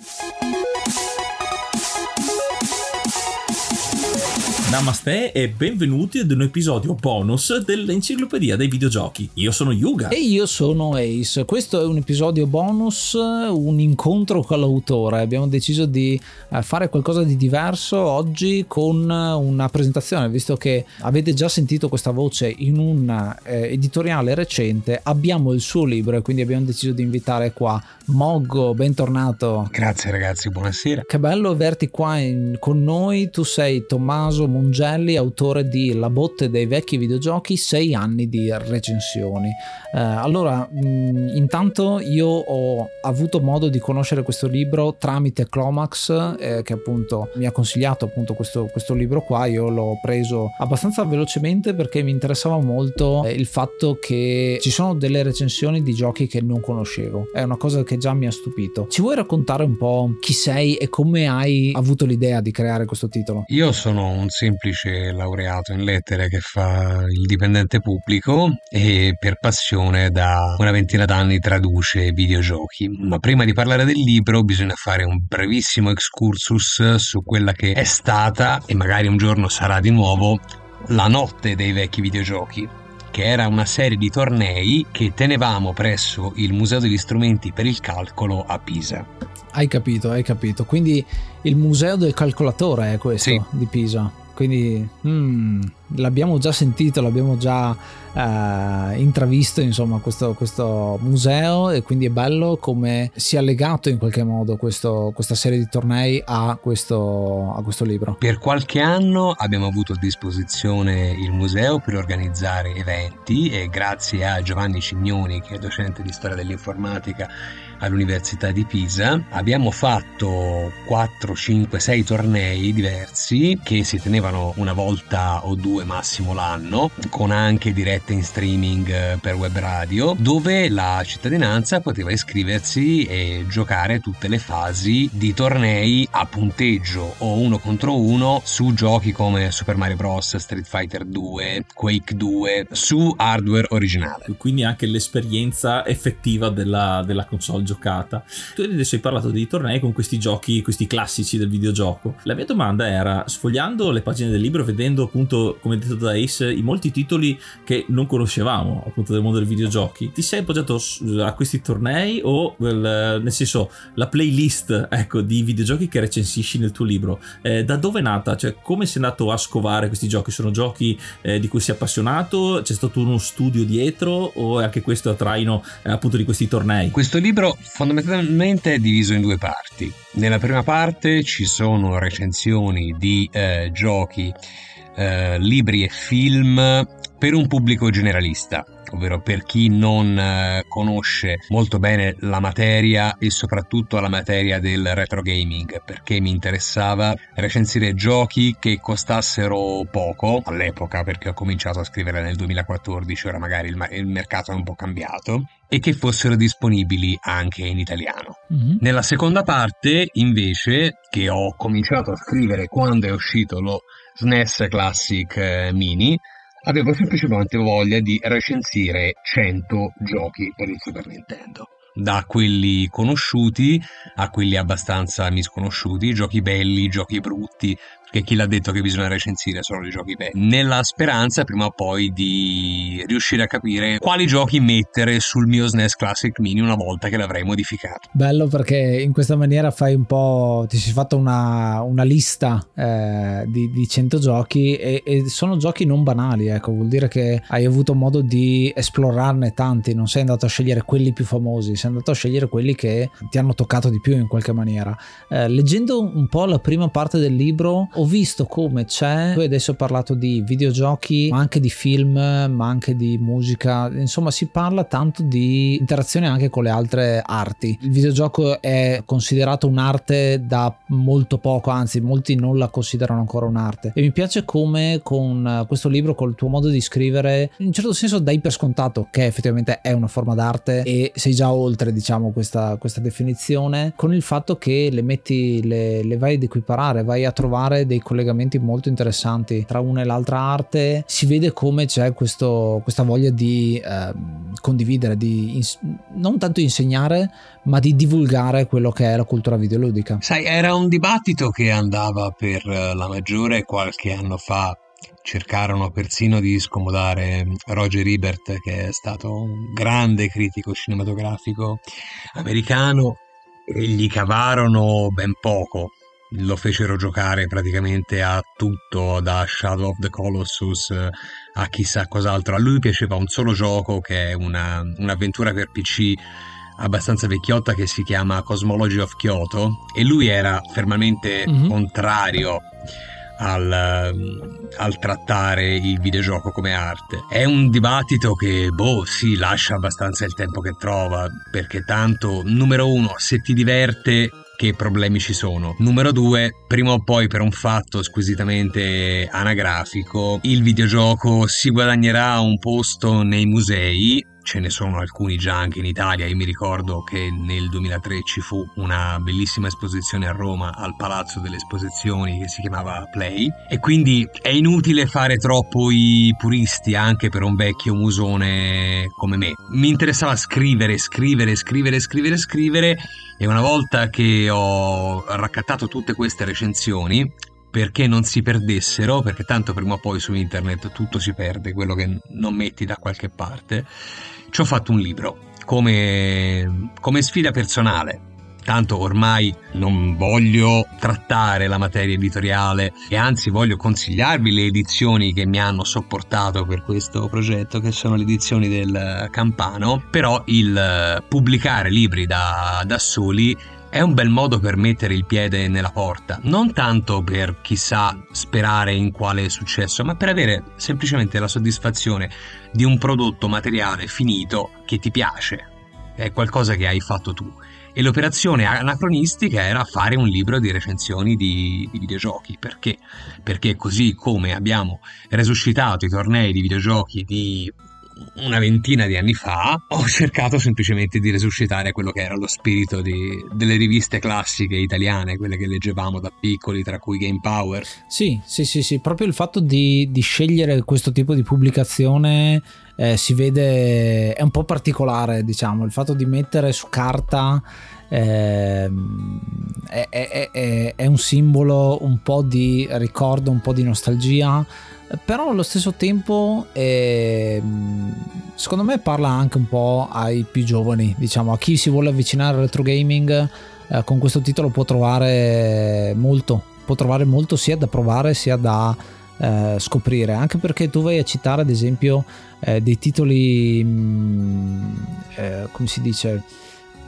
you Namaste e benvenuti ad un episodio bonus dell'enciclopedia dei videogiochi. Io sono Yuga. E io sono Ace. Questo è un episodio bonus, un incontro con l'autore. Abbiamo deciso di eh, fare qualcosa di diverso oggi con una presentazione, visto che avete già sentito questa voce in un eh, editoriale recente. Abbiamo il suo libro e quindi abbiamo deciso di invitare qua Moggo. Bentornato. Grazie ragazzi, buonasera. Che bello averti qua in, con noi. Tu sei Tommaso Mongelli, autore di La botte dei vecchi videogiochi, 6 anni di recensioni. Eh, allora, mh, intanto io ho avuto modo di conoscere questo libro tramite Clomax, eh, che appunto mi ha consigliato appunto questo, questo, libro qua. Io l'ho preso abbastanza velocemente perché mi interessava molto eh, il fatto che ci sono delle recensioni di giochi che non conoscevo. È una cosa che già mi ha stupito. Ci vuoi raccontare un po' chi sei e come hai avuto l'idea di creare questo titolo? Io sono un semplice laureato in lettere che fa il dipendente pubblico e per passione da una ventina d'anni traduce videogiochi. Ma prima di parlare del libro bisogna fare un brevissimo excursus su quella che è stata e magari un giorno sarà di nuovo la notte dei vecchi videogiochi che era una serie di tornei che tenevamo presso il Museo degli Strumenti per il Calcolo a Pisa. Hai capito, hai capito. Quindi il Museo del Calcolatore è questo sì. di Pisa. Quindi hmm, l'abbiamo già sentito, l'abbiamo già eh, intravisto, insomma, questo, questo, museo e quindi è bello come sia legato in qualche modo questo, questa serie di tornei a questo, a questo libro. Per qualche anno abbiamo avuto a disposizione il museo per organizzare eventi e grazie a Giovanni Cignoni, che è docente di storia dell'informatica all'Università di Pisa. Abbiamo fatto 4, 5, 6 tornei diversi che si tenevano una volta o due massimo l'anno, con anche dirette in streaming eh, per web radio, dove la cittadinanza poteva iscriversi e giocare tutte le fasi di tornei a punteggio o uno contro uno su giochi come Super Mario Bros, Street Fighter 2, Quake 2, su hardware originale. Quindi anche l'esperienza effettiva della, della console giocata. Tu adesso hai parlato dei tornei con questi giochi, questi classici del videogioco. La mia domanda era, sfogliando le pagine del libro, vedendo appunto, come detto da Ace, i molti titoli che non conoscevamo appunto del mondo dei videogiochi, ti sei appoggiato a questi tornei o nel senso la playlist ecco, di videogiochi che recensisci nel tuo libro? Eh, da dove è nata? Cioè come sei andato a scovare questi giochi? Sono giochi eh, di cui sei appassionato? C'è stato uno studio dietro o è anche questo a traino eh, appunto di questi tornei? Questo libro fondamentalmente è diviso in due parti. Nella prima parte ci sono recensioni di eh, giochi, eh, libri e film per un pubblico generalista, ovvero per chi non eh, conosce molto bene la materia e soprattutto la materia del retro gaming, perché mi interessava recensire giochi che costassero poco all'epoca, perché ho cominciato a scrivere nel 2014, ora magari il, il mercato è un po' cambiato, e che fossero disponibili anche in italiano. Mm-hmm. Nella seconda parte, invece, che ho cominciato a scrivere quando è uscito lo SNES Classic eh, Mini, avevo semplicemente voglia di recensire 100 giochi per il Super Nintendo. Da quelli conosciuti a quelli abbastanza misconosciuti, giochi belli, giochi brutti, che chi l'ha detto che bisogna recensire solo i giochi belli, nella speranza prima o poi di riuscire a capire quali giochi mettere sul mio SNES Classic Mini una volta che l'avrei modificato. Bello perché in questa maniera fai un po', ti sei fatto una, una lista eh, di, di 100 giochi e, e, sono giochi non banali, ecco, vuol dire che hai avuto modo di esplorarne tanti, non sei andato a scegliere quelli più famosi, sei andato a scegliere quelli che ti hanno toccato di più in qualche maniera. Eh, leggendo un po' la prima parte del libro ho visto come c'è, tu adesso hai parlato di videogiochi, ma anche di film, ma anche di musica, insomma si parla tanto di interazione anche con le altre arti. Il videogioco è considerato un'arte da molto poco, anzi molti non la considerano ancora un'arte. E mi piace come con questo libro, col tuo modo di scrivere, in un certo senso dai per scontato che effettivamente è una forma d'arte e sei già oltre diciamo questa, questa definizione con il fatto che le metti, le, le vai ad equiparare, vai a trovare dei collegamenti molto interessanti tra una e l'altra arte, si vede come c'è questo, questa voglia di eh, condividere, di ins- non tanto insegnare, ma di divulgare quello che è la cultura videoludica. Sai, era un dibattito che andava per eh, la maggiore qualche anno fa cercarono persino di scomodare Roger Ebert, che è stato un grande critico cinematografico americano, e gli cavarono ben poco lo fecero giocare praticamente a tutto, da Shadow of the Colossus a chissà cos'altro. A lui piaceva un solo gioco che è una, un'avventura per PC abbastanza vecchiotta che si chiama Cosmology of Kyoto e lui era fermamente mm-hmm. contrario al, al, trattare il videogioco come arte. È un dibattito che, boh, sì, lascia abbastanza il tempo che trova, perché tanto, numero uno, se ti diverte che problemi ci sono. Numero due, prima o poi per un fatto squisitamente anagrafico, il videogioco si guadagnerà un posto nei musei ce ne sono alcuni già anche in Italia. Io mi ricordo che nel 2003 ci fu una bellissima esposizione a Roma al Palazzo delle Esposizioni che si chiamava Play e quindi è inutile fare troppo i puristi anche per un vecchio musone come me. Mi interessava scrivere, scrivere, scrivere, scrivere, scrivere e una volta che ho raccattato tutte queste recensioni perché non si perdessero, perché tanto prima o poi su internet tutto si perde, quello che non metti da qualche parte, ci ho fatto un libro come, come sfida personale. Tanto ormai non voglio trattare la materia editoriale e anzi voglio consigliarvi le edizioni che mi hanno sopportato per questo progetto, che sono le edizioni del Campano, però il pubblicare libri da, da soli è un bel modo per mettere il piede nella porta, non tanto per chissà sperare in quale successo, ma per avere semplicemente la soddisfazione di un prodotto materiale finito che ti piace, è qualcosa che hai fatto tu. E l'operazione anacronistica era fare un libro di recensioni di, di videogiochi. Perché? Perché così come abbiamo resuscitato i tornei di videogiochi di una ventina di anni fa ho cercato semplicemente di resuscitare quello che era lo spirito di, delle riviste classiche italiane, quelle che leggevamo da piccoli, tra cui Game Power. Sì, sì, sì, sì. proprio il fatto di, di scegliere questo tipo di pubblicazione eh, si vede, è un po' particolare, diciamo, il fatto di mettere su carta eh, è, è, è, è un simbolo un po' di ricordo, un po' di nostalgia però allo stesso tempo eh, secondo me parla anche un po' ai più giovani diciamo a chi si vuole avvicinare al retro gaming eh, con questo titolo può trovare molto può trovare molto sia da provare sia da eh, scoprire. Anche perché tu vai a citare ad esempio eh, dei titoli mh, mm, eh, come si dice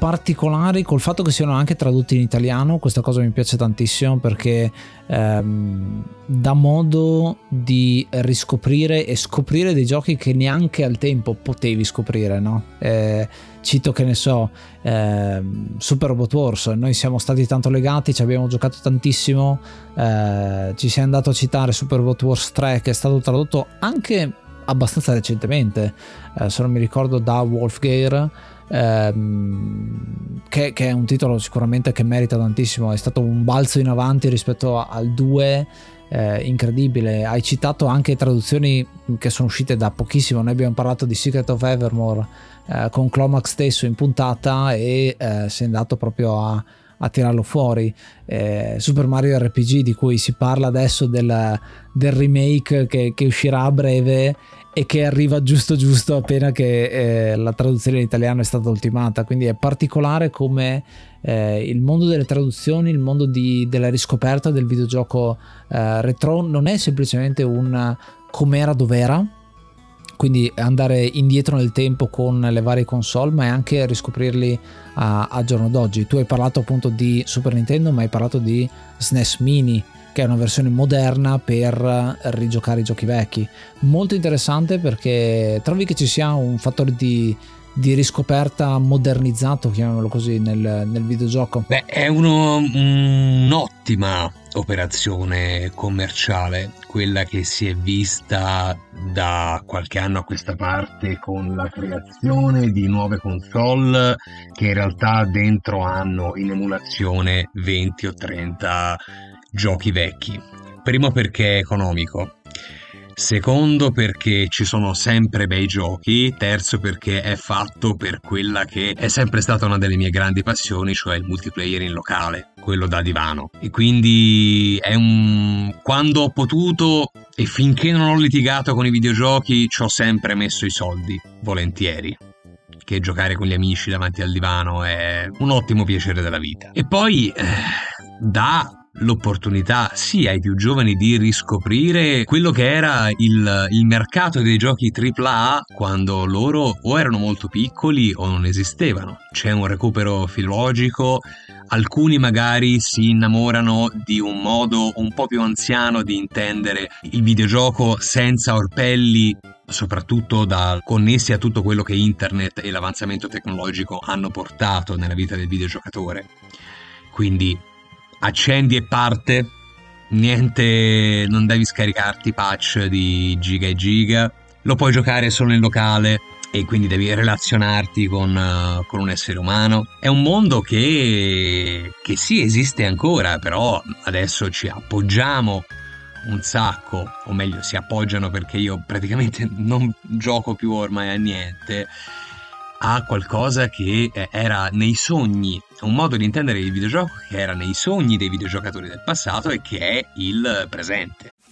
particolari col fatto che siano anche tradotti in italiano, questa cosa mi piace tantissimo perché ehm, dà modo di riscoprire e scoprire dei giochi che neanche al tempo potevi scoprire, no? Eh, cito che ne so, eh, Super Robot Wars, noi siamo stati tanto legati, ci abbiamo giocato tantissimo, eh, ci è andato a citare Super Robot Wars 3 che è stato tradotto anche abbastanza recentemente, eh, se non mi ricordo da Wolfgear ehm, che, che, è un titolo sicuramente che merita tantissimo, è stato un balzo in avanti rispetto al 2. Eh, incredibile, hai citato anche traduzioni che sono uscite da pochissimo. Noi abbiamo parlato di Secret of Evermore eh, con Clomax stesso in puntata e eh, sei andato proprio a, a tirarlo fuori. Eh, Super Mario RPG di cui si parla adesso del, del remake che, che, uscirà a breve e che arriva giusto giusto appena che eh, la traduzione in italiano è stata ultimata quindi è particolare come eh, il mondo delle traduzioni il mondo di, della riscoperta del videogioco eh, retro non è semplicemente un com'era dov'era quindi andare indietro nel tempo con le varie console ma è anche riscoprirli a, a giorno d'oggi tu hai parlato appunto di Super Nintendo ma hai parlato di SNES Mini che è una versione moderna per rigiocare i giochi vecchi. Molto interessante perché trovi che ci sia un fattore di, di riscoperta modernizzato, chiamiamolo così, nel, nel videogioco? Beh, è uno, un'ottima operazione commerciale, quella che si è vista da qualche anno a questa parte con la creazione di nuove console che in realtà dentro hanno in emulazione 20 o 30 giochi vecchi. Primo perché è economico, secondo perché ci sono sempre bei giochi, terzo perché è fatto per quella che è sempre stata una delle mie grandi passioni, cioè il multiplayer in locale, quello da divano. E quindi è un... quando ho potuto e finché non ho litigato con i videogiochi ci ho sempre messo i soldi, volentieri che giocare con gli amici davanti al divano è un ottimo piacere della vita. E poi eh, da l'opportunità sia ai più giovani di riscoprire quello che era il, il, mercato dei giochi AAA quando loro o erano molto piccoli o non esistevano. C'è un recupero filologico, alcuni magari si innamorano di un modo un po' più anziano di intendere il videogioco senza orpelli soprattutto da, connessi a tutto quello che internet e l'avanzamento tecnologico hanno portato nella vita del videogiocatore. Quindi accendi e parte, niente, non devi scaricarti patch di giga e giga, lo puoi giocare solo nel locale e quindi devi relazionarti con, uh, con un essere umano. È un mondo che, che sì esiste ancora, però adesso ci appoggiamo un sacco, o meglio si appoggiano perché io praticamente non gioco più ormai a niente a qualcosa che eh, era nei sogni, un modo di intendere il videogioco che era nei sogni dei videogiocatori del passato e che è il presente.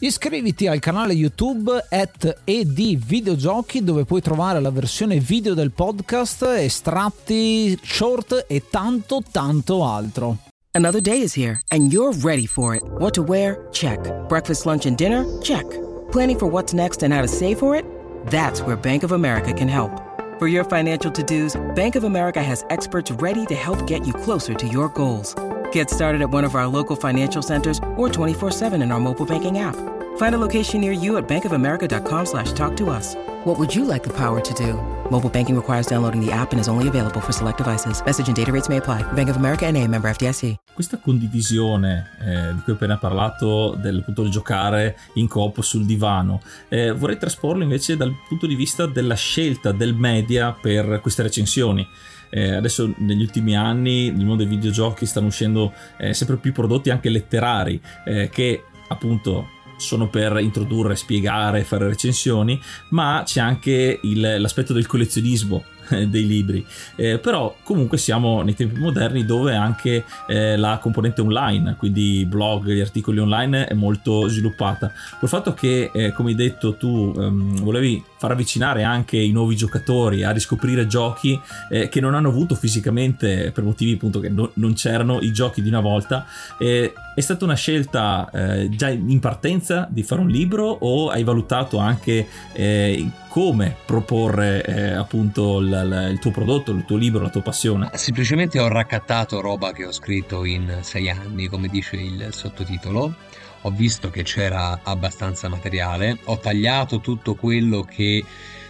Iscriviti al canale YouTube at edvideogiochi dove puoi trovare la versione video del podcast, estratti, short e tanto tanto altro. Another day is here and you're ready for it. What to wear? Check. Breakfast, lunch and dinner? Check. Planning for what's next and how to save for it? That's where Bank of America can help. For your financial to-dos, Bank of America has experts ready to help get you closer to your goals. Get started at one of our local financial centers or 24-7 in our mobile banking app. Find a location near you at bankofamerica.com slash talk to us. What would you like the power to do? Mobile banking requires downloading the app and is only available for select devices. Message and data rates may apply. Bank of America and a member FDIC. Questa condivisione eh, di cui ho appena parlato del punto di giocare in coop sul divano, eh, vorrei trasporlo invece dal punto di vista della scelta del media per queste recensioni. Eh, adesso negli ultimi anni nel mondo dei videogiochi stanno uscendo eh, sempre più prodotti anche letterari eh, che appunto sono per introdurre, spiegare, fare recensioni, ma c'è anche il, l'aspetto del collezionismo dei libri. Eh, però comunque siamo nei tempi moderni dove anche eh, la componente online, quindi blog, gli articoli online è molto sviluppata. Col fatto che, eh, come hai detto tu, ehm, volevi far avvicinare anche i nuovi giocatori a riscoprire giochi eh, che non hanno avuto fisicamente per motivi appunto che no, non c'erano i giochi di una volta. è stata una scelta eh, già in partenza di fare un libro o hai valutato anche eh, come proporre eh, appunto il, il, tuo prodotto, il tuo libro, la tua passione? Semplicemente ho raccattato roba che ho scritto in sei anni, come dice il sottotitolo. Ho visto che c'era abbastanza materiale, ho tagliato tutto quello che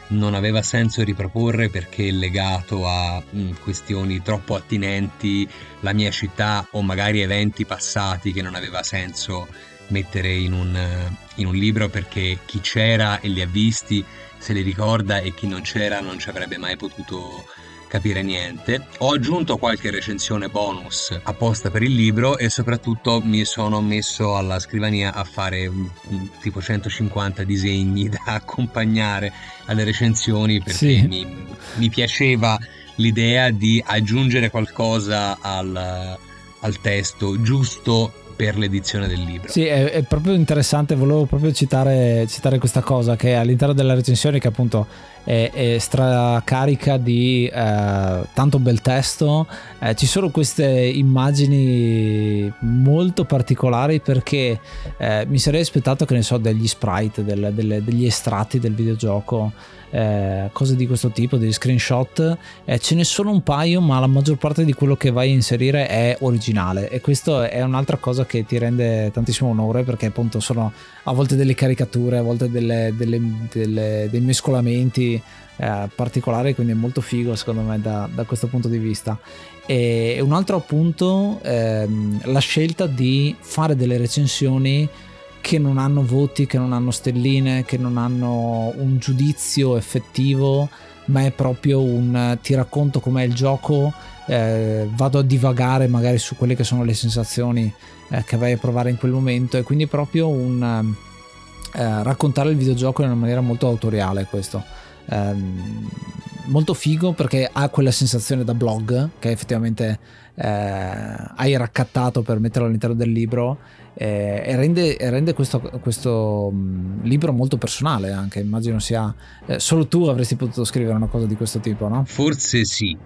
non aveva senso riproporre perché legato a mh, mm, questioni troppo attinenti la mia città o magari eventi passati che non aveva senso mettere in un, in un libro perché chi c'era e li ha visti se li ricorda e chi non c'era non ci avrebbe mai potuto capire niente. Ho aggiunto qualche recensione bonus apposta per il libro e soprattutto mi sono messo alla scrivania a fare tipo 150 disegni da accompagnare alle recensioni perché sì. mi, mi, piaceva l'idea di aggiungere qualcosa al, al testo giusto per l'edizione del libro. Sì, è, è proprio interessante, volevo proprio citare, citare, questa cosa che all'interno della recensione che appunto è, è stracarica di eh, tanto bel testo, eh, ci sono queste immagini molto particolari perché eh, mi sarei aspettato che ne so degli sprite, del, delle, degli estratti del videogioco eh, cose di questo tipo, degli screenshot. Eh, ce ne sono un paio, ma la maggior parte di quello che vai a inserire è originale. E questo è un'altra cosa che ti rende tantissimo onore perché appunto sono a volte delle caricature, a volte delle, delle, delle, dei mescolamenti. Eh, particolari quindi è molto figo secondo me da, da questo punto di vista e un altro appunto ehm, la scelta di fare delle recensioni che non hanno voti, che non hanno stelline, che non hanno un giudizio effettivo, ma è proprio un ti racconto com'è il gioco, eh, vado a divagare magari su quelle che sono le sensazioni eh, che vai a provare in quel momento e quindi proprio un eh, raccontare il videogioco in una maniera molto autoriale questo. Ehm, molto figo perché ha quella sensazione da blog che effettivamente eh, hai raccattato per metterlo all'interno del libro eh, e rende, rende questo, questo mh, libro molto personale anche immagino sia eh, solo tu avresti potuto scrivere una cosa di questo tipo no? forse sì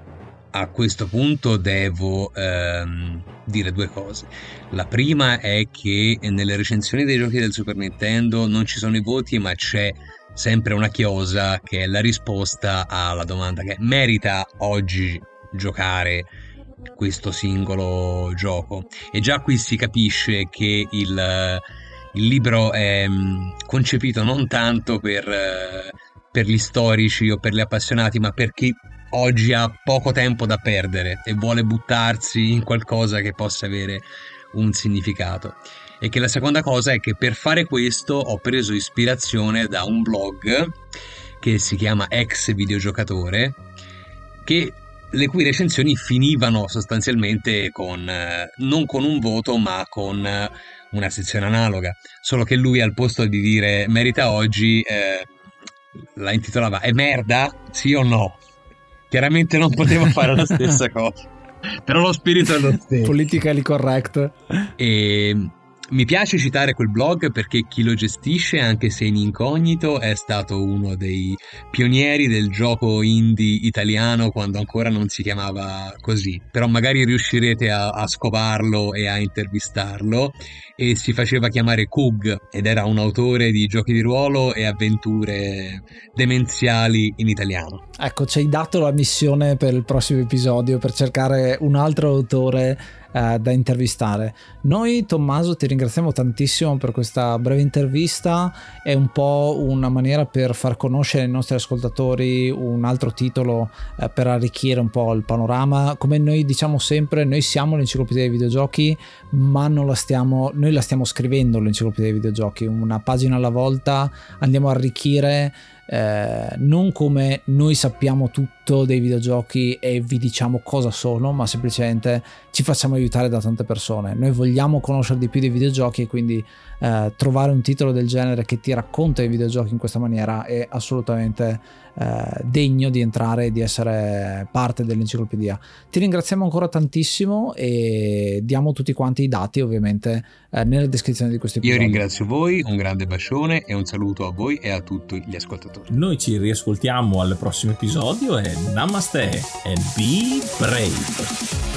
a questo punto devo ehm, dire due cose. La prima è che nelle recensioni dei giochi del Super Nintendo non ci sono i voti, ma c'è sempre una chiosa che è la risposta alla domanda che merita oggi giocare questo singolo gioco. E già qui si capisce che il, il libro è mm, concepito non tanto per, per gli storici o per gli appassionati, ma per chi oggi ha poco tempo da perdere e vuole buttarsi in qualcosa che possa avere un significato. E che la seconda cosa è che per fare questo ho preso ispirazione da un blog che si chiama Ex Videogiocatore, che le cui recensioni finivano sostanzialmente con eh, non con un voto ma con eh, una sezione analoga. Solo che lui al posto di dire merita oggi eh, la intitolava è merda? Sì o no? Chiaramente non poteva fare la stessa cosa. Però lo spirito è lo stesso. Politically correct. E mi piace citare quel blog perché chi lo gestisce, anche se in incognito, è stato uno dei pionieri del gioco indie italiano quando ancora non si chiamava così. Però magari riuscirete a, a scovarlo e a intervistarlo. E si faceva chiamare Kug ed era un autore di giochi di ruolo e avventure demenziali in italiano. Ecco, ci hai dato la missione per il prossimo episodio per cercare un altro autore eh, da intervistare. Noi Tommaso ti ringraziamo tantissimo per questa breve intervista, è un po' una maniera per far conoscere ai nostri ascoltatori un altro titolo eh, per arricchire un po' il panorama. Come noi diciamo sempre, noi siamo l'enciclopedia dei videogiochi, ma non la stiamo, noi la stiamo scrivendo l'enciclopedia dei videogiochi, una pagina alla volta andiamo a arricchire eh, non come noi sappiamo tutto dei videogiochi e vi diciamo cosa sono, ma semplicemente ci facciamo aiutare da tante persone. Noi vogliamo conoscere di più dei videogiochi e quindi eh, trovare un titolo del genere che ti racconta i videogiochi in questa maniera è assolutamente eh, degno di entrare e di essere parte dell'enciclopedia. Ti ringraziamo ancora tantissimo e diamo tutti quanti i dati ovviamente eh, nella descrizione di questo episodio. Io ringrazio voi, un grande bacione e un saluto a voi e a tutti gli ascoltatori. Noi ci riascoltiamo al prossimo episodio e namaste and be brave.